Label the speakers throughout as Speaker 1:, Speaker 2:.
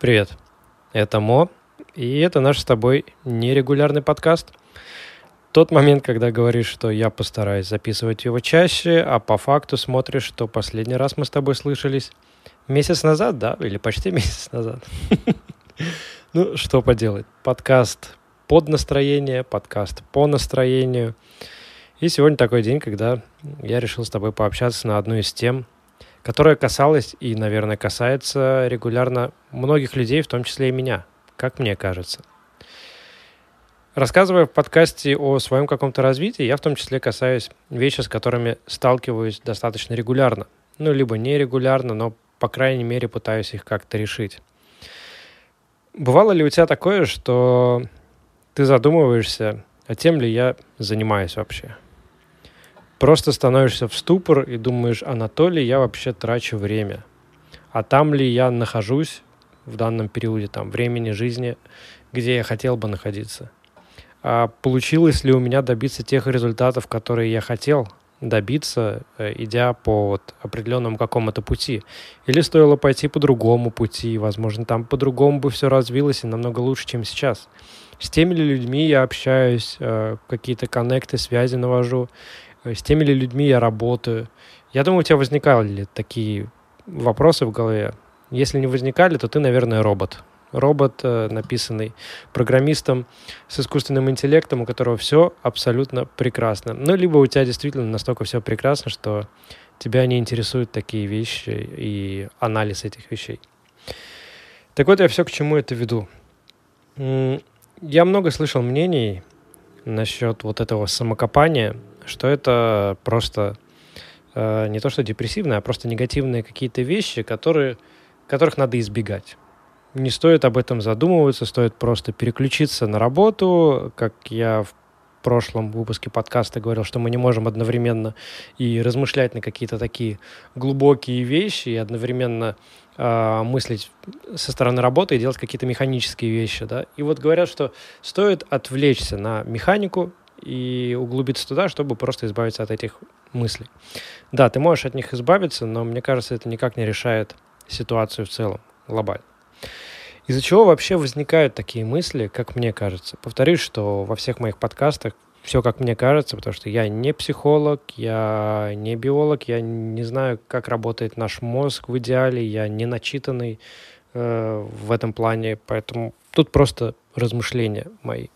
Speaker 1: Привет, это Мо, и это наш с тобой нерегулярный подкаст. Тот момент, когда говоришь, что я постараюсь записывать его чаще, а по факту смотришь, что последний раз мы с тобой слышались месяц назад, да, или почти месяц назад. Ну, что поделать, подкаст под настроение, подкаст по настроению. И сегодня такой день, когда я решил с тобой пообщаться на одну из тем, которая касалась и, наверное, касается регулярно многих людей, в том числе и меня, как мне кажется. Рассказывая в подкасте о своем каком-то развитии, я в том числе касаюсь вещи, с которыми сталкиваюсь достаточно регулярно. Ну, либо нерегулярно, но, по крайней мере, пытаюсь их как-то решить. Бывало ли у тебя такое, что ты задумываешься, а тем ли я занимаюсь вообще? Просто становишься в ступор и думаешь, а на то ли я вообще трачу время? А там ли я нахожусь в данном периоде там, времени жизни, где я хотел бы находиться? А получилось ли у меня добиться тех результатов, которые я хотел добиться, э, идя по вот определенному какому-то пути? Или стоило пойти по другому пути? Возможно, там по-другому бы все развилось и намного лучше, чем сейчас. С теми ли людьми я общаюсь, э, какие-то коннекты, связи навожу, с теми ли людьми я работаю. Я думаю, у тебя возникали такие вопросы в голове. Если не возникали, то ты, наверное, робот. Робот, э, написанный программистом с искусственным интеллектом, у которого все абсолютно прекрасно. Ну, либо у тебя действительно настолько все прекрасно, что тебя не интересуют такие вещи и анализ этих вещей. Так вот, я все к чему это веду. Я много слышал мнений насчет вот этого самокопания – что это просто э, не то что депрессивные, а просто негативные какие-то вещи, которые, которых надо избегать. Не стоит об этом задумываться, стоит просто переключиться на работу, как я в прошлом выпуске подкаста говорил, что мы не можем одновременно и размышлять на какие-то такие глубокие вещи, и одновременно э, мыслить со стороны работы и делать какие-то механические вещи. Да? И вот говорят, что стоит отвлечься на механику, и углубиться туда, чтобы просто избавиться от этих мыслей. Да, ты можешь от них избавиться, но мне кажется, это никак не решает ситуацию в целом, глобально. Из-за чего вообще возникают такие мысли, как мне кажется? Повторюсь, что во всех моих подкастах все как мне кажется, потому что я не психолог, я не биолог, я не знаю, как работает наш мозг в идеале, я не начитанный э, в этом плане, поэтому тут просто размышления мои.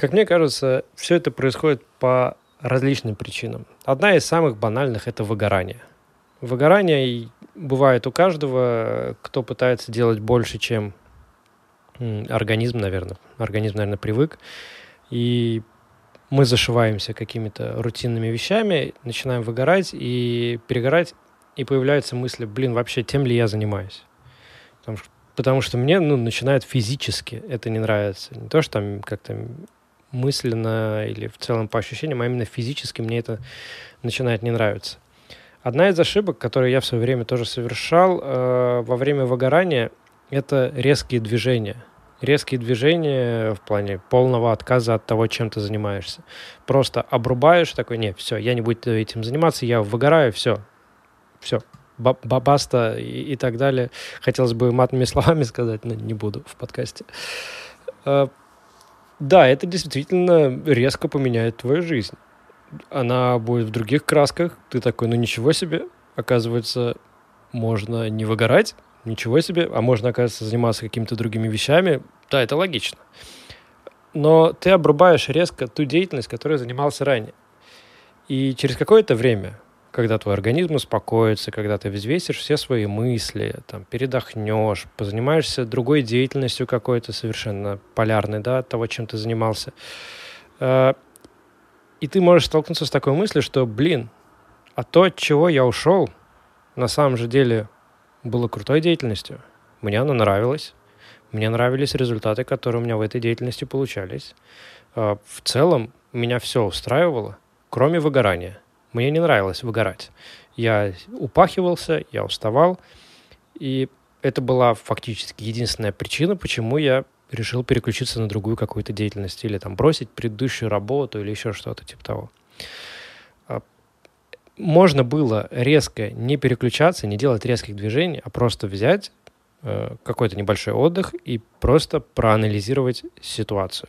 Speaker 1: Как мне кажется, все это происходит по различным причинам. Одна из самых банальных – это выгорание. Выгорание бывает у каждого, кто пытается делать больше, чем организм, наверное. Организм, наверное, привык. И мы зашиваемся какими-то рутинными вещами, начинаем выгорать и перегорать, и появляются мысли, блин, вообще тем ли я занимаюсь? Потому что, потому что мне ну, начинает физически это не нравится. Не то, что там как-то мысленно или в целом по ощущениям, а именно физически мне это начинает не нравиться. Одна из ошибок, которую я в свое время тоже совершал э, во время выгорания, это резкие движения. Резкие движения в плане полного отказа от того, чем ты занимаешься. Просто обрубаешь, такой, нет, все, я не буду этим заниматься, я выгораю, все, все, бабаста и, и так далее. Хотелось бы матными словами сказать, но не буду в подкасте. Да, это действительно резко поменяет твою жизнь. Она будет в других красках. Ты такой, ну ничего себе. Оказывается, можно не выгорать. Ничего себе. А можно, оказывается, заниматься какими-то другими вещами. Да, это логично. Но ты обрубаешь резко ту деятельность, которой занимался ранее. И через какое-то время когда твой организм успокоится, когда ты взвесишь все свои мысли, там, передохнешь, позанимаешься другой деятельностью какой-то совершенно полярной, да, от того, чем ты занимался. Э, и ты можешь столкнуться с такой мыслью, что, блин, а то, от чего я ушел, на самом же деле было крутой деятельностью. Мне оно нравилось. Мне нравились результаты, которые у меня в этой деятельности получались. Э, в целом меня все устраивало, кроме выгорания – мне не нравилось выгорать. Я упахивался, я уставал, и это была фактически единственная причина, почему я решил переключиться на другую какую-то деятельность или там бросить предыдущую работу или еще что-то типа того. А, можно было резко не переключаться, не делать резких движений, а просто взять, э, какой-то небольшой отдых и просто проанализировать ситуацию.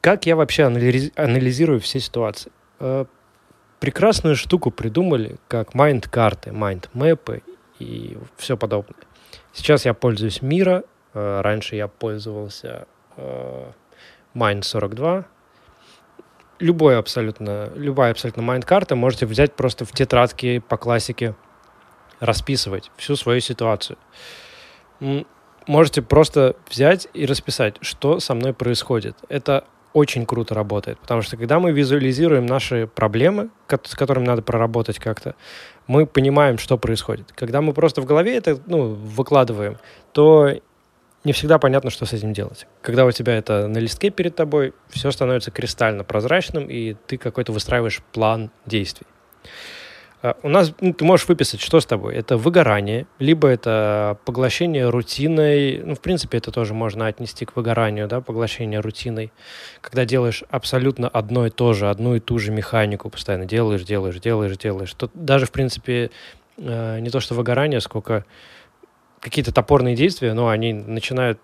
Speaker 1: Как я вообще анализ, анализирую все ситуации? Э, прекрасную штуку придумали, как майнд-карты, майнд-мэпы и все подобное. Сейчас я пользуюсь Мира, э, раньше я пользовался э, Mind 42. Любой абсолютно, любая абсолютно майнд-карта можете взять просто в тетрадке по классике, расписывать всю свою ситуацию. Можете просто взять и расписать, что со мной происходит. Это очень круто работает, потому что когда мы визуализируем наши проблемы, с которыми надо проработать как-то, мы понимаем, что происходит. Когда мы просто в голове это ну, выкладываем, то не всегда понятно, что с этим делать. Когда у тебя это на листке перед тобой, все становится кристально прозрачным, и ты какой-то выстраиваешь план действий. А, у нас ну, ты можешь выписать, что с тобой. Это выгорание, либо это поглощение рутиной. Ну, в принципе, это тоже можно отнести к выгоранию, да, поглощение рутиной. Когда делаешь абсолютно одно и то же, одну и ту же механику постоянно делаешь, делаешь, делаешь, делаешь. То даже, в принципе, э, не то что выгорание, сколько какие-то топорные действия, но они начинают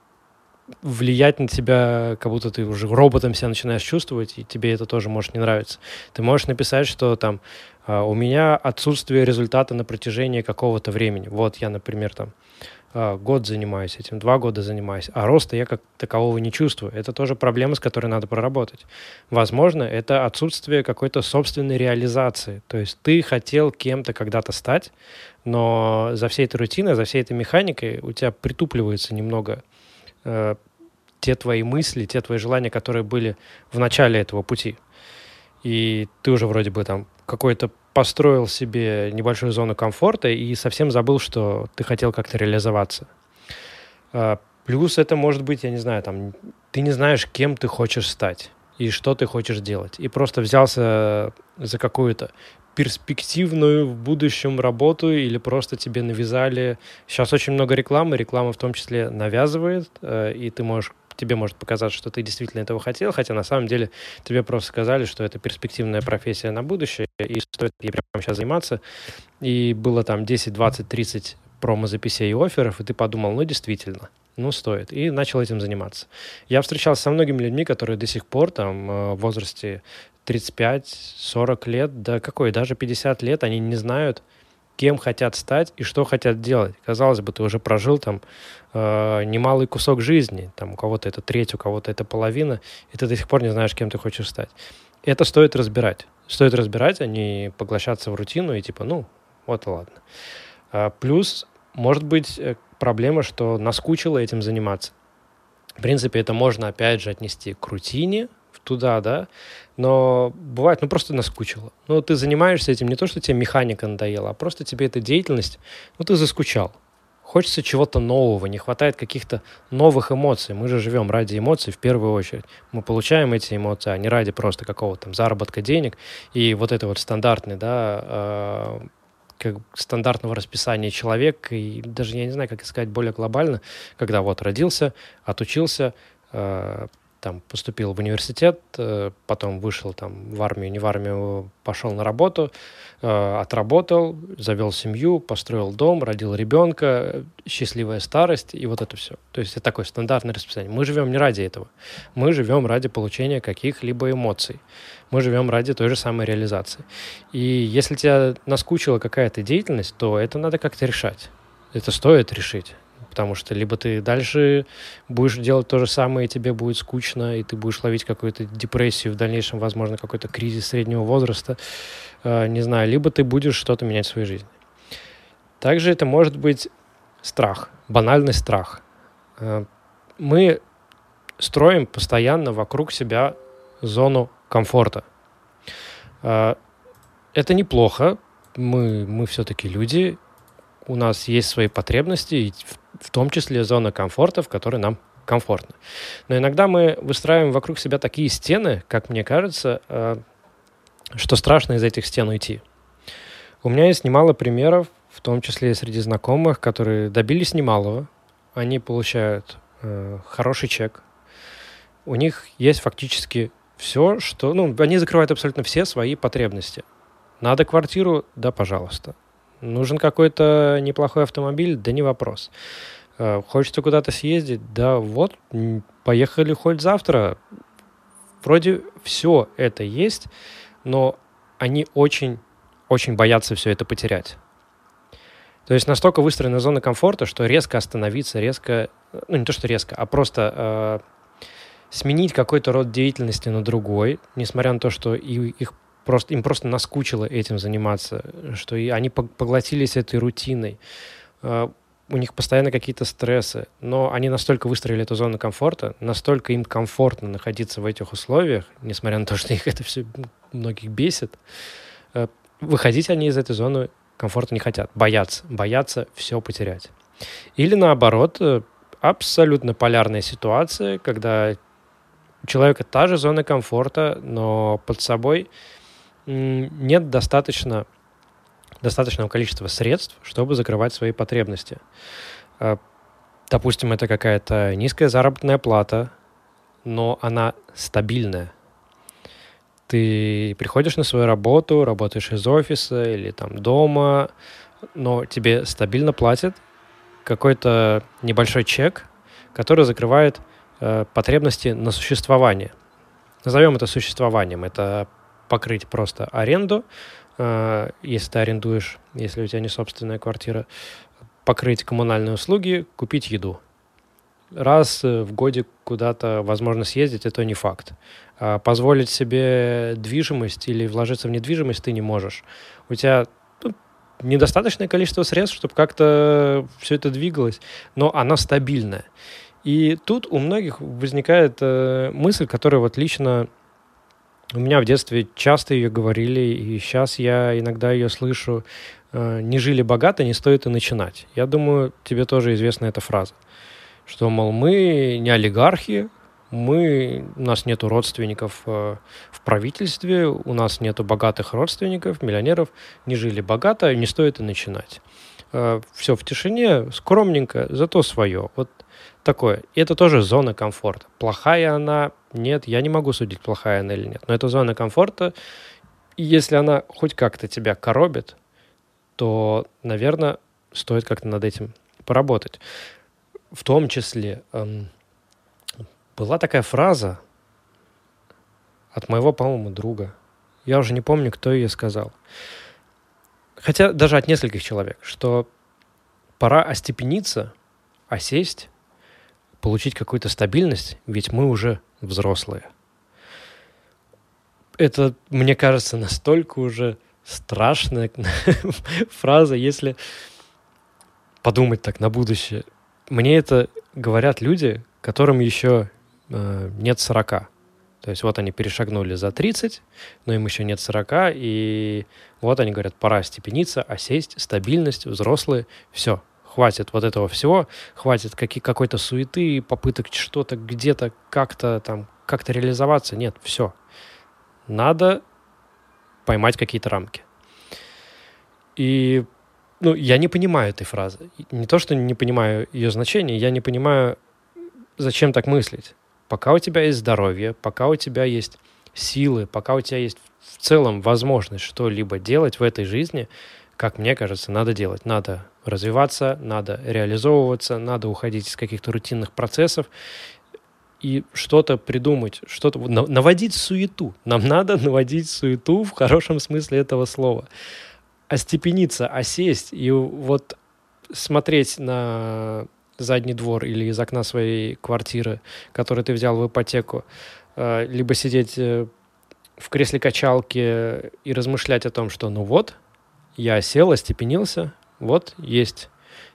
Speaker 1: влиять на тебя, как будто ты уже роботом себя начинаешь чувствовать, и тебе это тоже может не нравиться. Ты можешь написать, что там а, у меня отсутствие результата на протяжении какого-то времени. Вот я, например, там а, год занимаюсь этим, два года занимаюсь, а роста я как такового не чувствую. Это тоже проблема, с которой надо проработать. Возможно, это отсутствие какой-то собственной реализации. То есть ты хотел кем-то когда-то стать, но за всей этой рутиной, за всей этой механикой у тебя притупливается немного э, те твои мысли, те твои желания, которые были в начале этого пути. И ты уже вроде бы там какой-то построил себе небольшую зону комфорта и совсем забыл, что ты хотел как-то реализоваться. Э, плюс это может быть, я не знаю, там, ты не знаешь, кем ты хочешь стать и что ты хочешь делать. И просто взялся за какую-то перспективную в будущем работу или просто тебе навязали. Сейчас очень много рекламы, реклама в том числе навязывает, э, и ты можешь тебе может показаться, что ты действительно этого хотел, хотя на самом деле тебе просто сказали, что это перспективная профессия на будущее, и стоит ей прямо сейчас заниматься. И было там 10, 20, 30 промо-записей и офферов, и ты подумал, ну, действительно, ну, стоит. И начал этим заниматься. Я встречался со многими людьми, которые до сих пор там э, в возрасте 35-40 лет, да какой, даже 50 лет, они не знают, кем хотят стать и что хотят делать. Казалось бы, ты уже прожил там э, немалый кусок жизни, там у кого-то это треть, у кого-то это половина, и ты до сих пор не знаешь, кем ты хочешь стать. Это стоит разбирать. Стоит разбирать, а не поглощаться в рутину и типа, ну, вот и ладно. А, плюс, может быть, э, проблема, что наскучило этим заниматься. В принципе, это можно, опять же, отнести к рутине, туда, да, но бывает, ну просто наскучило. Ну, ты занимаешься этим не то, что тебе механика надоела, а просто тебе эта деятельность, ну, ты заскучал. Хочется чего-то нового, не хватает каких-то новых эмоций. Мы же живем ради эмоций в первую очередь. Мы получаем эти эмоции, а не ради просто какого-то там заработка денег. И вот это вот стандартный, да, э, как стандартного расписания человека, и даже я не знаю, как сказать более глобально, когда вот родился, отучился, э, там поступил в университет, э, потом вышел там в армию, не в армию, пошел на работу, э, отработал, завел семью, построил дом, родил ребенка, счастливая старость и вот это все. То есть это такое стандартное расписание. Мы живем не ради этого. Мы живем ради получения каких-либо эмоций. Мы живем ради той же самой реализации. И если тебя наскучила какая-то деятельность, то это надо как-то решать. Это стоит решить потому что либо ты дальше будешь делать то же самое, и тебе будет скучно, и ты будешь ловить какую-то депрессию, в дальнейшем, возможно, какой-то кризис среднего возраста, э, не знаю, либо ты будешь что-то менять в своей жизни. Также это может быть страх, банальный страх. Э, мы строим постоянно вокруг себя зону комфорта. Э, это неплохо, мы, мы все-таки люди, у нас есть свои потребности, и в том числе зона комфорта, в которой нам комфортно. Но иногда мы выстраиваем вокруг себя такие стены, как мне кажется, э, что страшно из этих стен уйти. У меня есть немало примеров, в том числе среди знакомых, которые добились немалого. Они получают э, хороший чек. У них есть фактически все, что... Ну, они закрывают абсолютно все свои потребности. Надо квартиру? Да, пожалуйста. Нужен какой-то неплохой автомобиль, да не вопрос. Э, хочется куда-то съездить, да вот, поехали хоть завтра. Вроде все это есть, но они очень, очень боятся все это потерять. То есть настолько выстроена зона комфорта, что резко остановиться, резко, ну не то что резко, а просто э, сменить какой-то род деятельности на другой, несмотря на то, что и, их просто, им просто наскучило этим заниматься, что и они поглотились этой рутиной. Э, у них постоянно какие-то стрессы, но они настолько выстроили эту зону комфорта, настолько им комфортно находиться в этих условиях, несмотря на то, что их это все многих бесит, э, выходить они из этой зоны комфорта не хотят, боятся, боятся все потерять. Или наоборот, э, абсолютно полярная ситуация, когда у человека та же зона комфорта, но под собой нет достаточно достаточного количества средств, чтобы закрывать свои потребности. А, допустим, это какая-то низкая заработная плата, но она стабильная. Ты приходишь на свою работу, работаешь из офиса или там дома, но тебе стабильно платят какой-то небольшой чек, который закрывает э, потребности на существование. Назовем это существованием. Это покрыть просто аренду, Э, если ты арендуешь, если у тебя не собственная квартира, покрыть коммунальные услуги, купить еду. Раз э, в годе куда-то возможно съездить, это не факт. А позволить себе движимость или вложиться в недвижимость ты не можешь. У тебя ну, недостаточное количество средств, чтобы как-то все это двигалось, но она стабильная. И тут у многих возникает э, мысль, которая вот лично у меня в детстве часто ее говорили, и сейчас я иногда ее слышу. «Э, не жили богато, не стоит и начинать. Я думаю, тебе тоже известна эта фраза. Что, мол, мы не олигархи, мы, у нас нету родственников э, в правительстве, у нас нету богатых родственников, миллионеров, не жили богато, не стоит и начинать. Э, все в тишине, скромненько, зато свое. Вот такое. И это тоже зона комфорта. Плохая она, нет, я не могу судить, плохая она или нет. Но это зона комфорта. И если она хоть как-то тебя коробит, то, наверное, стоит как-то над этим поработать. В том числе эм, была такая фраза от моего, по-моему, друга. Я уже не помню, кто ее сказал. Хотя даже от нескольких человек, что пора остепениться, осесть получить какую-то стабильность, ведь мы уже взрослые. Это, мне кажется, настолько уже страшная фраза, если подумать так на будущее. Мне это говорят люди, которым еще э, нет 40. То есть вот они перешагнули за 30, но им еще нет 40, и вот они говорят, пора степениться, осесть, стабильность, взрослые, все, хватит вот этого всего, хватит какие, какой-то суеты, попыток что-то где-то как-то там, как-то реализоваться. Нет, все. Надо поймать какие-то рамки. И ну, я не понимаю этой фразы. Не то, что не понимаю ее значение, я не понимаю, зачем так мыслить. Пока у тебя есть здоровье, пока у тебя есть силы, пока у тебя есть в целом возможность что-либо делать в этой жизни, как мне кажется, надо делать. Надо развиваться, надо реализовываться, надо уходить из каких-то рутинных процессов и что-то придумать, что-то наводить суету. Нам надо наводить суету в хорошем смысле этого слова. Остепениться, осесть и вот смотреть на задний двор или из окна своей квартиры, которую ты взял в ипотеку, э, либо сидеть э, в кресле качалки и размышлять о том, что ну вот, я сел, остепенился, вот есть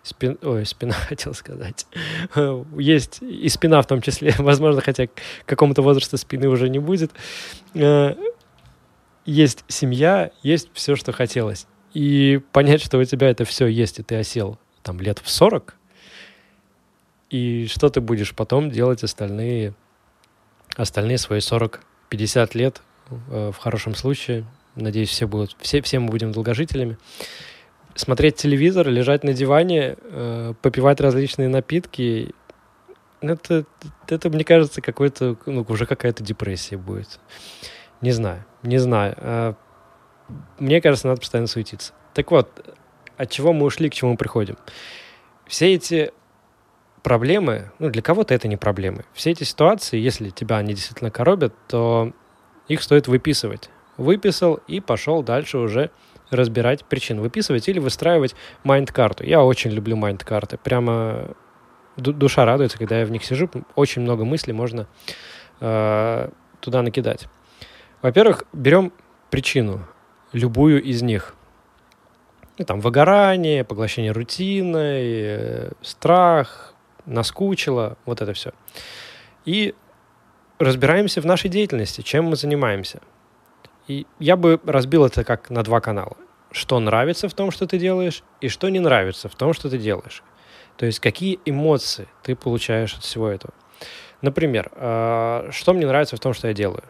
Speaker 1: спин... Ой, спина хотел сказать. Есть и спина в том числе, возможно, хотя к какому-то возрасту спины уже не будет. Э, есть семья, есть все, что хотелось. И понять, что у тебя это все есть, и ты осел там лет в 40, и что ты будешь потом делать остальные, остальные свои 40-50 лет э, в хорошем случае. Надеюсь, все будут, все, все мы будем долгожителями смотреть телевизор, лежать на диване, э, попивать различные напитки, это, это мне кажется, какой-то, ну, уже какая-то депрессия будет. Не знаю, не знаю. Э, мне кажется, надо постоянно суетиться. Так вот, от чего мы ушли, к чему мы приходим. Все эти проблемы, ну, для кого-то это не проблемы. Все эти ситуации, если тебя они действительно коробят, то их стоит выписывать. Выписал и пошел дальше уже разбирать причины. Выписывать или выстраивать майнд-карту. Я очень люблю майнд-карты. Прямо душа радуется, когда я в них сижу. Очень много мыслей можно э, туда накидать. Во-первых, берем причину, любую из них. Ну, там, выгорание, поглощение рутины, э, страх, наскучило, вот это все. И разбираемся в нашей деятельности, чем мы занимаемся. И я бы разбил это как на два канала. Что нравится в том, что ты делаешь, и что не нравится в том, что ты делаешь. То есть какие эмоции ты получаешь от всего этого. Например, э, что мне нравится в том, что я делаю.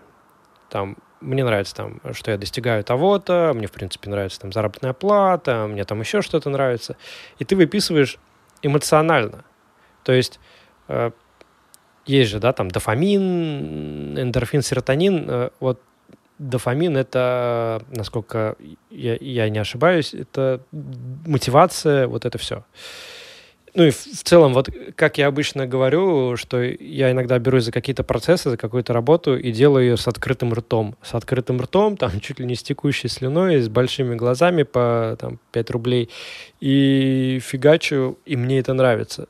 Speaker 1: Там, мне нравится, там, что я достигаю того-то, мне, в принципе, нравится там заработная плата, мне там еще что-то нравится. И ты выписываешь эмоционально. То есть э, есть же, да, там дофамин, эндорфин, серотонин. Э, вот дофамин это, насколько я, я не ошибаюсь, это мотивация, вот это все. Ну и в, в целом, вот как я обычно говорю, что я иногда берусь за какие-то процессы, за какую-то работу и делаю ее с открытым ртом. С открытым ртом, там, чуть ли не с текущей слюной, с большими глазами по там, 5 рублей. И фигачу, и мне это нравится.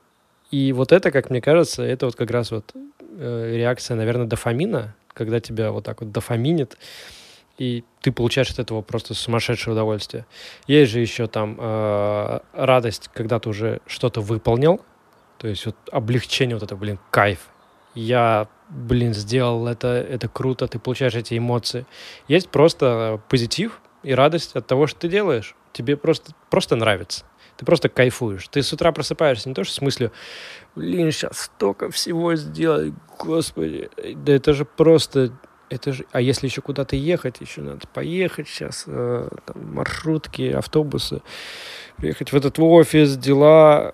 Speaker 1: И вот это, как мне кажется, это вот как раз вот э, реакция, наверное, дофамина, когда тебя вот так вот дофаминит, и ты получаешь от этого просто сумасшедшее удовольствие. Есть же еще там э, радость, когда ты уже что-то выполнил, то есть вот облегчение, вот это, блин, кайф. Я, блин, сделал это, это круто, ты получаешь эти эмоции. Есть просто позитив и радость от того, что ты делаешь. Тебе просто, просто нравится ты просто кайфуешь. Ты с утра просыпаешься не то, что с мыслью, блин, сейчас столько всего сделать, господи, да это же просто, это же, а если еще куда-то ехать, еще надо поехать сейчас, э, там, маршрутки, автобусы, приехать в этот офис, дела,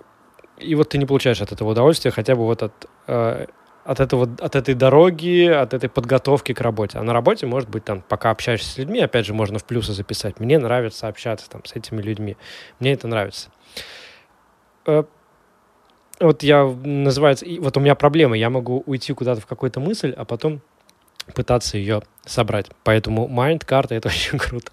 Speaker 1: и вот ты не получаешь от этого удовольствия, хотя бы вот от э, от, этого, от этой дороги, от этой подготовки к работе. А на работе, может быть, там, пока общаешься с людьми, опять же, можно в плюсы записать. Мне нравится общаться там, с этими людьми. Мне это нравится. Э, вот я, называется, вот у меня проблема. Я могу уйти куда-то в какую-то мысль, а потом пытаться ее собрать. Поэтому майнд-карта — это очень круто.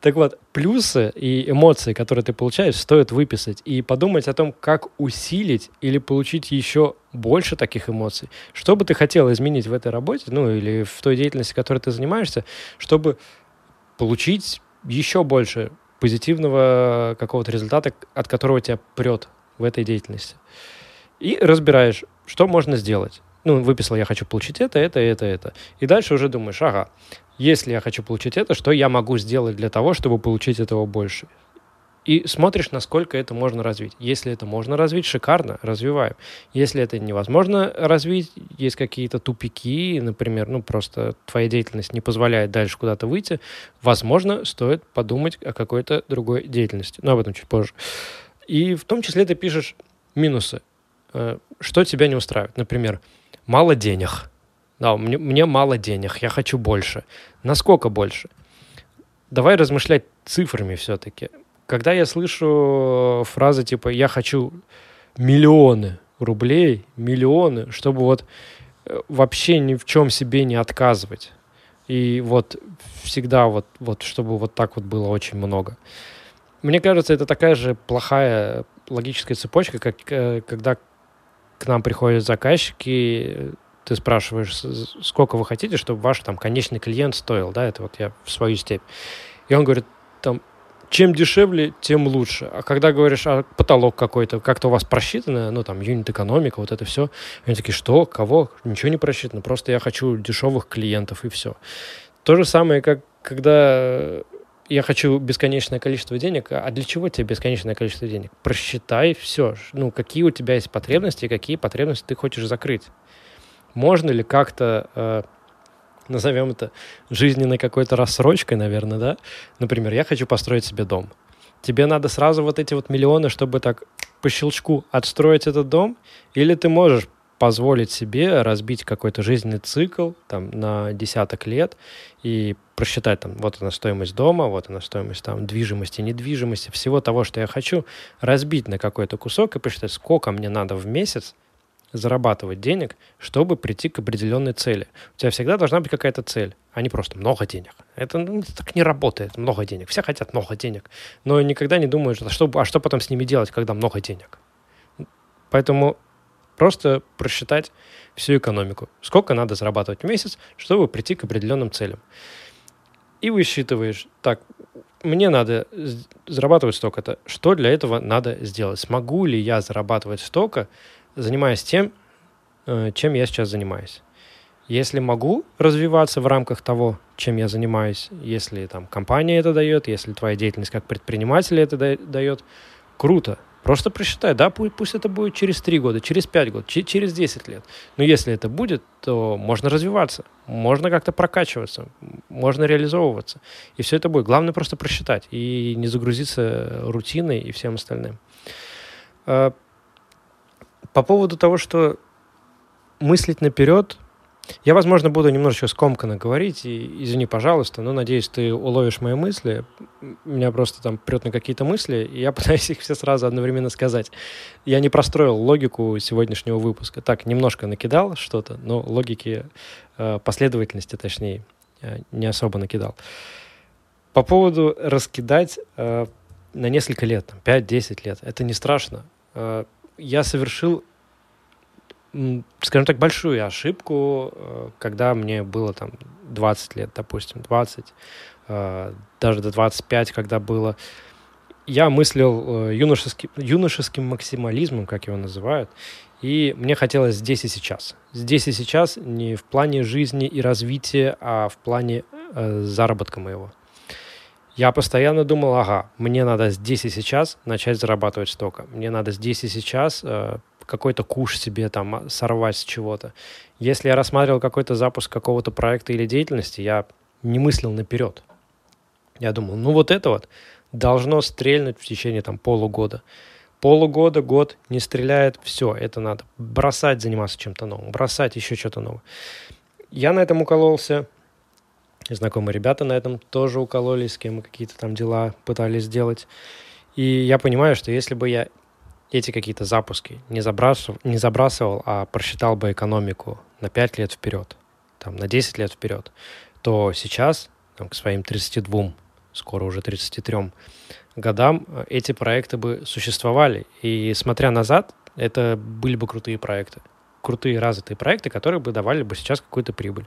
Speaker 1: Так вот, плюсы и эмоции, которые ты получаешь, стоит выписать и подумать о том, как усилить или получить еще больше таких эмоций. Что бы ты хотел изменить в этой работе, ну или в той деятельности, которой ты занимаешься, чтобы получить еще больше позитивного какого-то результата, от которого тебя прет в этой деятельности. И разбираешь, что можно сделать ну, выписал, я хочу получить это, это, это, это. И дальше уже думаешь, ага, если я хочу получить это, что я могу сделать для того, чтобы получить этого больше? И смотришь, насколько это можно развить. Если это можно развить, шикарно, развиваем. Если это невозможно развить, есть какие-то тупики, например, ну просто твоя деятельность не позволяет дальше куда-то выйти, возможно, стоит подумать о какой-то другой деятельности. Но об этом чуть позже. И в том числе ты пишешь минусы. Э, что тебя не устраивает? Например, мало денег. Да, мне, мне мало денег, я хочу больше. Насколько больше? Давай размышлять цифрами все-таки. Когда я слышу фразы типа «я хочу миллионы рублей, миллионы, чтобы вот э, вообще ни в чем себе не отказывать. И вот всегда вот, вот чтобы вот так вот было очень много. Мне кажется, это такая же плохая логическая цепочка, как э, когда к нам приходят заказчики, ты спрашиваешь, сколько вы хотите, чтобы ваш там конечный клиент стоил, да, это вот я в свою степь. И он говорит, там, чем дешевле, тем лучше. А когда говоришь, а потолок какой-то, как-то у вас просчитано, ну, там, юнит-экономика, вот это все, они такие, что, кого? Ничего не просчитано, просто я хочу дешевых клиентов, и все. То же самое, как когда я хочу бесконечное количество денег, а для чего тебе бесконечное количество денег? Просчитай все. Ну, какие у тебя есть потребности и какие потребности ты хочешь закрыть. Можно ли как-то, э, назовем это, жизненной какой-то рассрочкой, наверное, да? Например, я хочу построить себе дом. Тебе надо сразу вот эти вот миллионы, чтобы так по щелчку отстроить этот дом? Или ты можешь позволить себе разбить какой-то жизненный цикл там, на десяток лет и просчитать, там, вот она стоимость дома, вот она стоимость там, движимости, недвижимости, всего того, что я хочу, разбить на какой-то кусок и посчитать, сколько мне надо в месяц зарабатывать денег, чтобы прийти к определенной цели. У тебя всегда должна быть какая-то цель, а не просто много денег. Это ну, так не работает, много денег. Все хотят много денег, но никогда не думают, а что, а что потом с ними делать, когда много денег. Поэтому Просто просчитать всю экономику. Сколько надо зарабатывать в месяц, чтобы прийти к определенным целям. И высчитываешь, так, мне надо зарабатывать столько-то. Что для этого надо сделать? Смогу ли я зарабатывать столько, занимаясь тем, э, чем я сейчас занимаюсь? Если могу развиваться в рамках того, чем я занимаюсь, если там компания это дает, если твоя деятельность как предпринимателя это дает, круто. Просто просчитай, да, пусть, пусть это будет через 3 года, через 5 год, через 10 лет. Но если это будет, то можно развиваться, можно как-то прокачиваться, можно реализовываться. И все это будет. Главное просто просчитать и не загрузиться рутиной и всем остальным. А, по поводу того, что мыслить наперед – я, возможно, буду немножечко скомканно говорить, и извини, пожалуйста, но надеюсь, ты уловишь мои мысли. Меня просто там прет на какие-то мысли, и я пытаюсь их все сразу одновременно сказать. Я не простроил логику сегодняшнего выпуска. Так, немножко накидал что-то, но логики, э, последовательности, точнее, э, не особо накидал. По поводу раскидать э, на несколько лет, 5-10 лет, это не страшно. Я совершил скажем так, большую ошибку, э, когда мне было там 20 лет, допустим, 20, э, даже до 25, когда было. Я мыслил э, юношеским, юношеским максимализмом, как его называют, и мне хотелось здесь и сейчас. Здесь и сейчас не в плане жизни и развития, а в плане заработка моего. Я постоянно думал, ага, мне надо здесь и сейчас начать зарабатывать столько. Мне надо здесь и сейчас какой-то куш себе там а, сорвать с чего-то. Если я рассматривал какой-то запуск какого-то проекта или деятельности, я не мыслил наперед. Я думал, ну вот это вот должно стрельнуть в течение там полугода. Полугода, год не стреляет, все, это надо бросать заниматься чем-то новым, бросать еще что-то новое. Я на этом укололся, знакомые ребята на этом тоже укололись, с кем мы какие-то там дела пытались сделать. И я понимаю, что если бы я эти какие-то запуски не забрасывал, не забрасывал, а просчитал бы экономику на 5 лет вперед, там, на 10 лет вперед, то сейчас, там, к своим 32, скоро уже 33 годам, э, эти проекты бы существовали. И смотря назад, это были бы крутые проекты. Крутые развитые проекты, которые бы давали бы сейчас какую-то прибыль.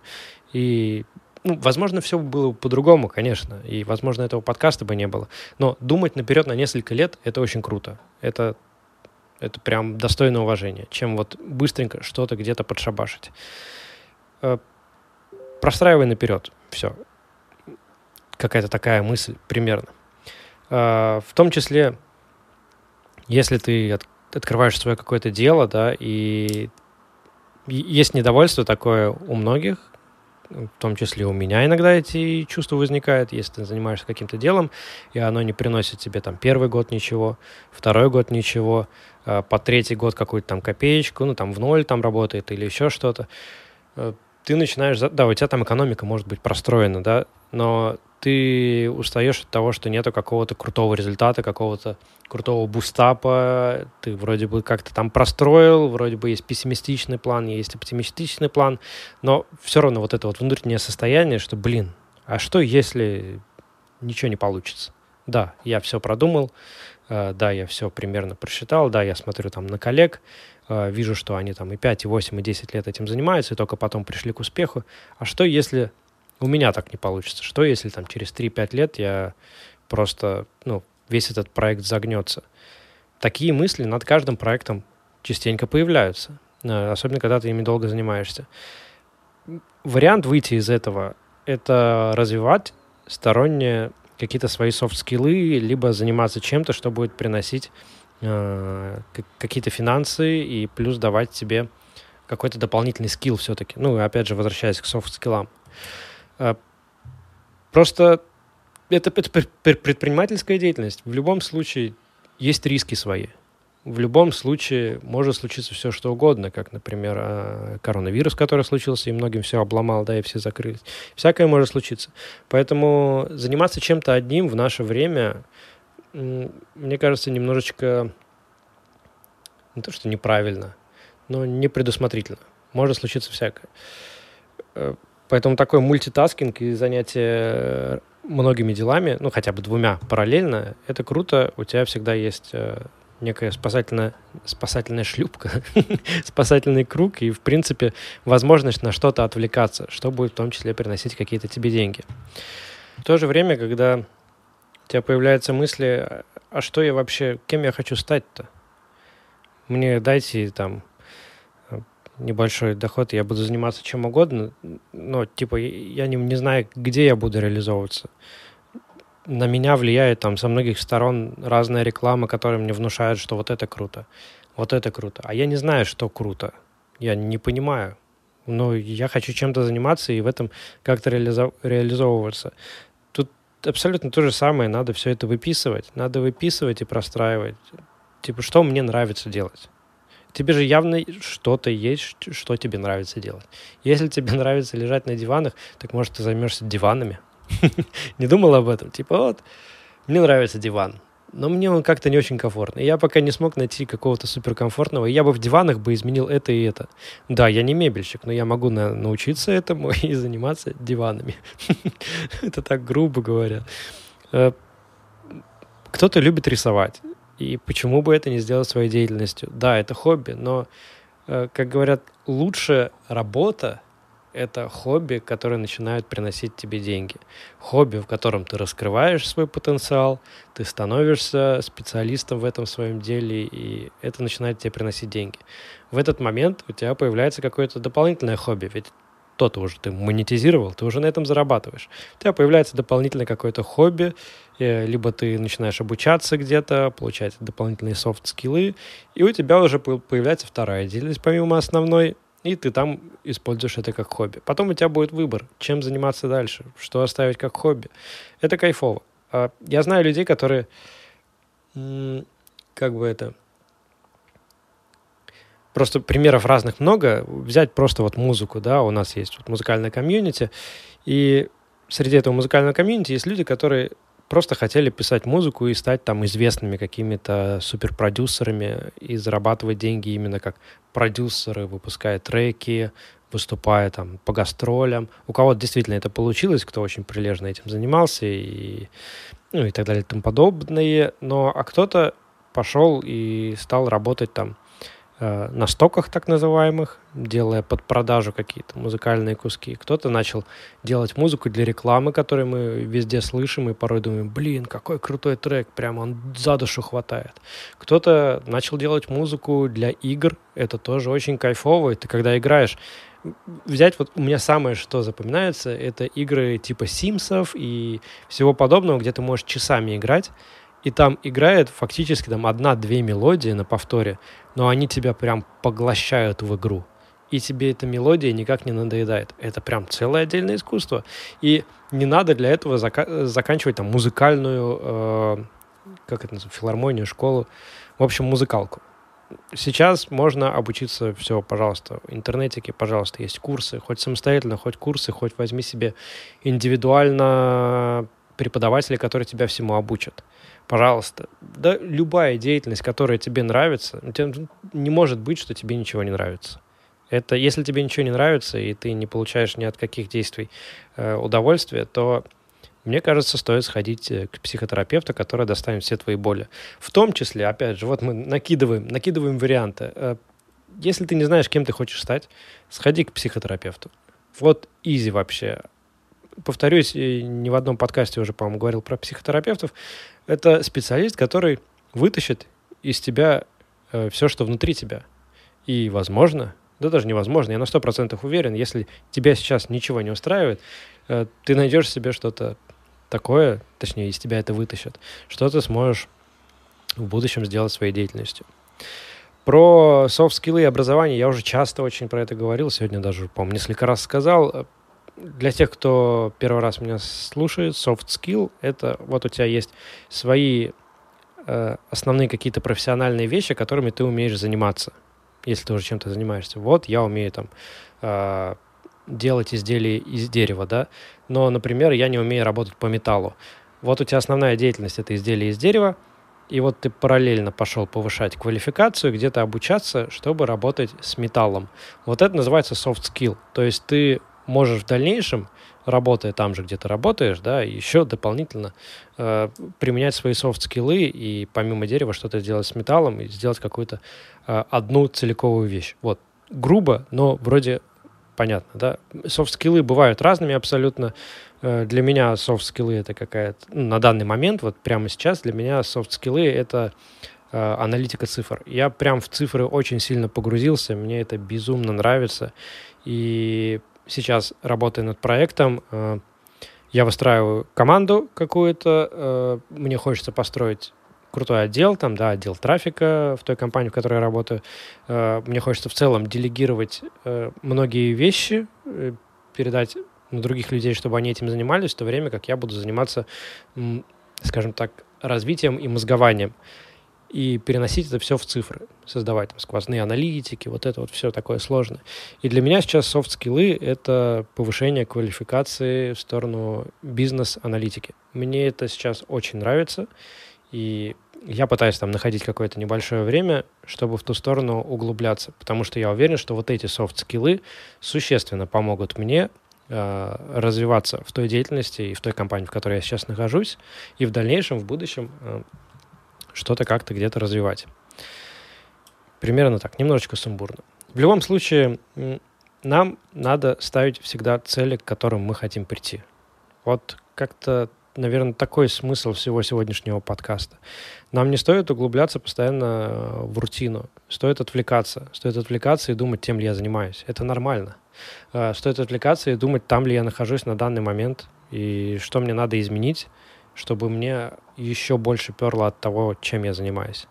Speaker 1: И ну, возможно, все было по-другому, конечно, и, возможно, этого подкаста бы не было. Но думать наперед на несколько лет — это очень круто. Это это прям достойно уважения, чем вот быстренько что-то где-то подшабашить. Э, простраивай наперед. Все. Какая-то такая мысль примерно. Э, в том числе, если ты от, открываешь свое какое-то дело, да, и есть недовольство такое у многих, в том числе у меня иногда эти чувства возникают, если ты занимаешься каким-то делом, и оно не приносит тебе там первый год ничего, второй год ничего, а по третий год какую-то там копеечку, ну там в ноль там работает или еще что-то, э, ты начинаешь, да, у тебя там экономика может быть простроена, да, но ты устаешь от того, что нету какого-то крутого результата, какого-то крутого бустапа, ты вроде бы как-то там простроил, вроде бы есть пессимистичный план, есть оптимистичный план, но все равно вот это вот внутреннее состояние, что, блин, а что если ничего не получится? Да, я все продумал, э, да, я все примерно просчитал, да, я смотрю там на коллег, э, вижу, что они там и 5, и 8, и 10 лет этим занимаются, и только потом пришли к успеху. А что если у меня так не получится. Что если там через 3-5 лет я просто, ну, весь этот проект загнется? Такие мысли над каждым проектом частенько появляются, э, особенно когда ты ими долго занимаешься. Вариант выйти из этого — это развивать сторонние какие-то свои софт-скиллы, либо заниматься чем-то, что будет приносить э, какие-то финансы и плюс давать тебе какой-то дополнительный скилл все-таки. Ну, опять же, возвращаясь к софт-скиллам. А, просто это, это предпринимательская деятельность. В любом случае есть риски свои. в любом случае может случиться все, что угодно, как, например, э, коронавирус, который случился, и многим все обломал, да, и все закрылись. Всякое может случиться. Поэтому заниматься чем-то одним в наше время, мне кажется, немножечко не то, что неправильно, но не предусмотрительно. Может случиться всякое. Э, поэтому такой мультитаскинг и занятие многими делами, ну, хотя бы двумя параллельно, это круто. У тебя всегда есть э, некая спасательная, спасательная шлюпка, спасательный круг и, в принципе, возможность на что-то отвлекаться, что будет в том числе приносить какие-то тебе деньги. В то же время, когда у тебя появляются мысли, а что я вообще, кем я хочу стать-то? Мне дайте там небольшой доход, я буду заниматься чем угодно, но, типа, я не, не знаю, где я буду реализовываться на меня влияет там со многих сторон разная реклама, которая мне внушает, что вот это круто, вот это круто. А я не знаю, что круто. Я не понимаю. Но я хочу чем-то заниматься и в этом как-то реализов- реализовываться. Тут абсолютно то же самое. Надо все это выписывать. Надо выписывать и простраивать. Типа, что мне нравится делать. Тебе же явно что-то есть, что тебе нравится делать. Если тебе нравится лежать на диванах, так может ты займешься диванами. не думал об этом. Типа, вот, мне нравится диван, но мне он как-то не очень комфортный. Я пока не смог найти какого-то суперкомфортного. Я бы в диванах бы изменил это и это. Да, я не мебельщик, но я могу на, научиться этому и заниматься диванами. это так грубо говоря. Э, кто-то любит рисовать. И почему бы это не сделать своей деятельностью? Да, это хобби, но, э, как говорят, лучшая работа это хобби, которое начинает приносить тебе деньги. Хобби, в котором ты раскрываешь свой потенциал, ты становишься специалистом в этом своем деле, и это начинает тебе приносить деньги. В этот момент у тебя появляется какое-то дополнительное хобби, ведь то-то уже ты монетизировал, ты уже на этом зарабатываешь. У тебя появляется дополнительное какое-то хобби, либо ты начинаешь обучаться где-то, получать дополнительные софт-скиллы, и у тебя уже появляется вторая деятельность помимо основной, и ты там используешь это как хобби. Потом у тебя будет выбор, чем заниматься дальше, что оставить как хобби. Это кайфово. А, я знаю людей, которые, как бы это, просто примеров разных много. Взять просто вот музыку, да, у нас есть вот музыкальная комьюнити, и среди этого музыкального комьюнити есть люди, которые просто хотели писать музыку и стать там известными какими-то суперпродюсерами и зарабатывать деньги именно как продюсеры, выпуская треки, выступая там по гастролям. У кого-то действительно это получилось, кто очень прилежно этим занимался и, ну, и так далее и тому подобное. Но, а кто-то пошел и стал работать там на стоках так называемых, делая под продажу какие-то музыкальные куски. Кто-то начал делать музыку для рекламы, которую мы везде слышим, и порой думаем, блин, какой крутой трек, прям он за душу хватает. Кто-то начал делать музыку для игр, это тоже очень кайфово, ты когда играешь, взять вот у меня самое, что запоминается, это игры типа Симсов и всего подобного, где ты можешь часами играть, и там играет фактически там одна-две мелодии на повторе, но они тебя прям поглощают в игру. И тебе эта мелодия никак не надоедает. Это прям целое отдельное искусство. И не надо для этого зака- заканчивать там музыкальную, э, как это называется, филармонию, школу. В общем, музыкалку. Сейчас можно обучиться все, пожалуйста, в интернетике, пожалуйста, есть курсы, хоть самостоятельно, хоть курсы, хоть возьми себе индивидуально преподавателей, которые тебя всему обучат пожалуйста. Да любая деятельность, которая тебе нравится, тебе не может быть, что тебе ничего не нравится. Это если тебе ничего не нравится, и ты не получаешь ни от каких действий э, удовольствия, то мне кажется, стоит сходить э, к психотерапевту, который достанет все твои боли. В том числе, опять же, вот мы накидываем, накидываем варианты. Э, если ты не знаешь, кем ты хочешь стать, сходи к психотерапевту. Вот изи вообще повторюсь, ни в одном подкасте уже, по-моему, говорил про психотерапевтов, это специалист, который вытащит из тебя э, все, что внутри тебя. И, возможно, да даже невозможно, я на 100% уверен, если тебя сейчас ничего не устраивает, э, ты найдешь себе что-то такое, точнее, из тебя это вытащат, что ты сможешь в будущем сделать своей деятельностью. Про софт-скиллы и образование я уже часто очень про это говорил, сегодня даже, по-моему, несколько раз сказал для тех, кто первый раз меня слушает, soft skill — это вот у тебя есть свои э, основные какие-то профессиональные вещи, которыми ты умеешь заниматься, если ты уже чем-то занимаешься. Вот я умею там э, делать изделия из дерева, да, но, например, я не умею работать по металлу. Вот у тебя основная деятельность — это изделие из дерева, и вот ты параллельно пошел повышать квалификацию, где-то обучаться, чтобы работать с металлом. Вот это называется soft skill. То есть ты можешь в дальнейшем, работая там же, где ты работаешь, да, еще дополнительно э, применять свои софт-скиллы и помимо дерева что-то сделать с металлом и сделать какую-то э, одну целиковую вещь. Вот. Грубо, но вроде понятно, да. Софт-скиллы бывают разными абсолютно. Э, для меня софт-скиллы это какая-то... Ну, на данный момент, вот прямо сейчас, для меня софт-скиллы это э, аналитика цифр. Я прям в цифры очень сильно погрузился, мне это безумно нравится. И сейчас работаю над проектом. Э, я выстраиваю команду какую-то, э, мне хочется построить крутой отдел, там, да, отдел трафика в той компании, в которой я работаю. Э, мне хочется в целом делегировать многие вещи, передать на других людей, чтобы они этим занимались, в то время как я буду заниматься, скажем так, развитием и мозгованием и переносить это все в цифры, создавать там сквозные аналитики, вот это вот все такое сложное. И для меня сейчас софт-скиллы — это повышение квалификации в сторону бизнес-аналитики. Мне это сейчас очень нравится, и я пытаюсь там находить какое-то небольшое время, чтобы в ту сторону углубляться, потому что я уверен, что вот эти софт-скиллы существенно помогут мне э, развиваться в той деятельности и в той компании, в которой я сейчас нахожусь, и в дальнейшем, в будущем э, что-то как-то где-то развивать. Примерно так, немножечко сумбурно. В любом случае, нам надо ставить всегда цели, к которым мы хотим прийти. Вот как-то, наверное, такой смысл всего сегодняшнего подкаста. Нам не стоит углубляться постоянно э, в рутину. Стоит отвлекаться. Стоит отвлекаться и думать, тем ли я занимаюсь. Это нормально. Э, стоит отвлекаться и думать, там ли я нахожусь на данный момент и что мне надо изменить, чтобы мне еще больше перло от того, чем я занимаюсь.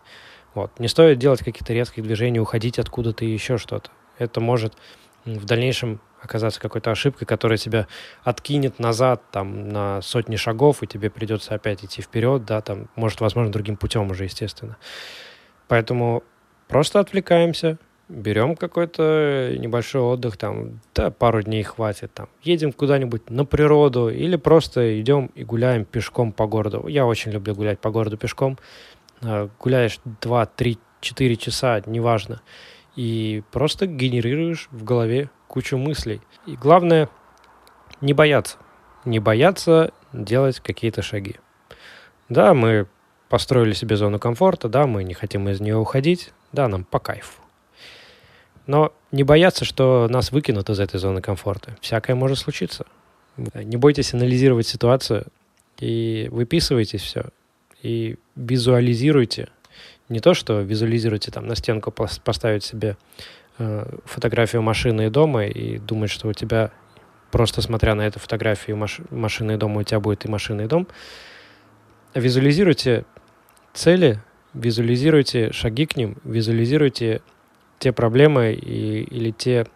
Speaker 1: Вот. Не стоит делать каких-то резких движений, уходить откуда-то и еще что-то. Это может в дальнейшем оказаться какой-то ошибкой, которая тебя откинет назад там на сотни шагов, и тебе придется опять идти вперед, да, там, может, возможно, другим путем уже, естественно. Поэтому просто отвлекаемся, берем какой-то небольшой отдых, там, да, пару дней хватит, там, едем куда-нибудь на природу или просто идем и гуляем пешком по городу. Я очень люблю гулять по городу пешком. А, гуляешь 2, 3, 4 часа, неважно, и просто генерируешь в голове кучу мыслей. И главное, не бояться. Не бояться делать какие-то шаги. Да, мы построили себе зону комфорта, да, мы не хотим из нее уходить, да, нам по кайфу. Но не бояться, что нас выкинут из этой зоны комфорта. Всякое может случиться. Не бойтесь анализировать ситуацию и выписывайте все. И визуализируйте. Не то, что визуализируйте там на стенку поставить себе э, фотографию машины и дома и думать, что у тебя просто смотря на эту фотографию маш машины и дома у тебя будет и машина и дом. Визуализируйте цели, визуализируйте шаги к ним, визуализируйте те проблемы и, или те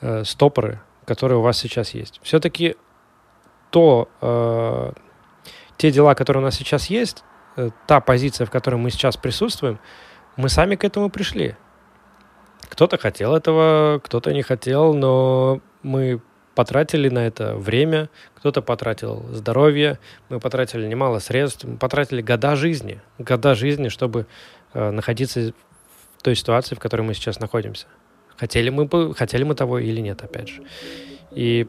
Speaker 1: э, стопоры, которые у вас сейчас есть. Все-таки то, э, те дела, которые у нас сейчас есть, э, та позиция, в которой мы сейчас присутствуем, мы сами к этому пришли. Кто-то хотел этого, кто-то не хотел, но мы потратили на это время, кто-то потратил здоровье, мы потратили немало средств, мы потратили года жизни, года жизни, чтобы э, находиться той ситуации, в которой мы сейчас находимся. Хотели мы, бы, хотели мы того или нет, опять же. И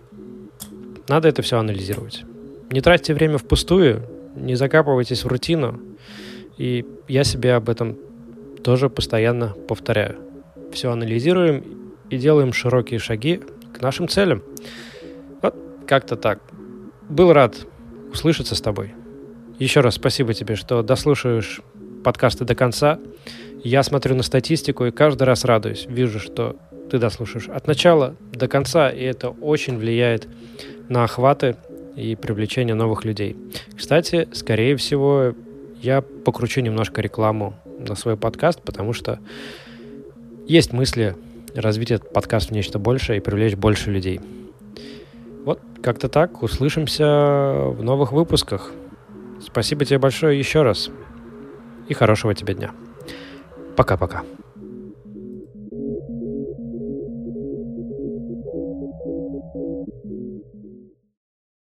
Speaker 1: надо это все анализировать. Не тратьте время впустую, не закапывайтесь в рутину. И я себе об этом тоже постоянно повторяю. Все анализируем и делаем широкие шаги к нашим целям. Вот как-то так. Был рад услышаться с тобой. Еще раз спасибо тебе, что дослушаешь подкасты до конца. Я смотрю на статистику и каждый раз радуюсь. Вижу, что ты дослушаешь от начала до конца, и это очень влияет на охваты и привлечение новых людей. Кстати, скорее всего, я покручу немножко рекламу на свой подкаст, потому что есть мысли развить этот подкаст в нечто большее и привлечь больше людей. Вот как-то так. Услышимся в новых выпусках. Спасибо тебе большое еще раз. И хорошего тебе дня. Пока-пока.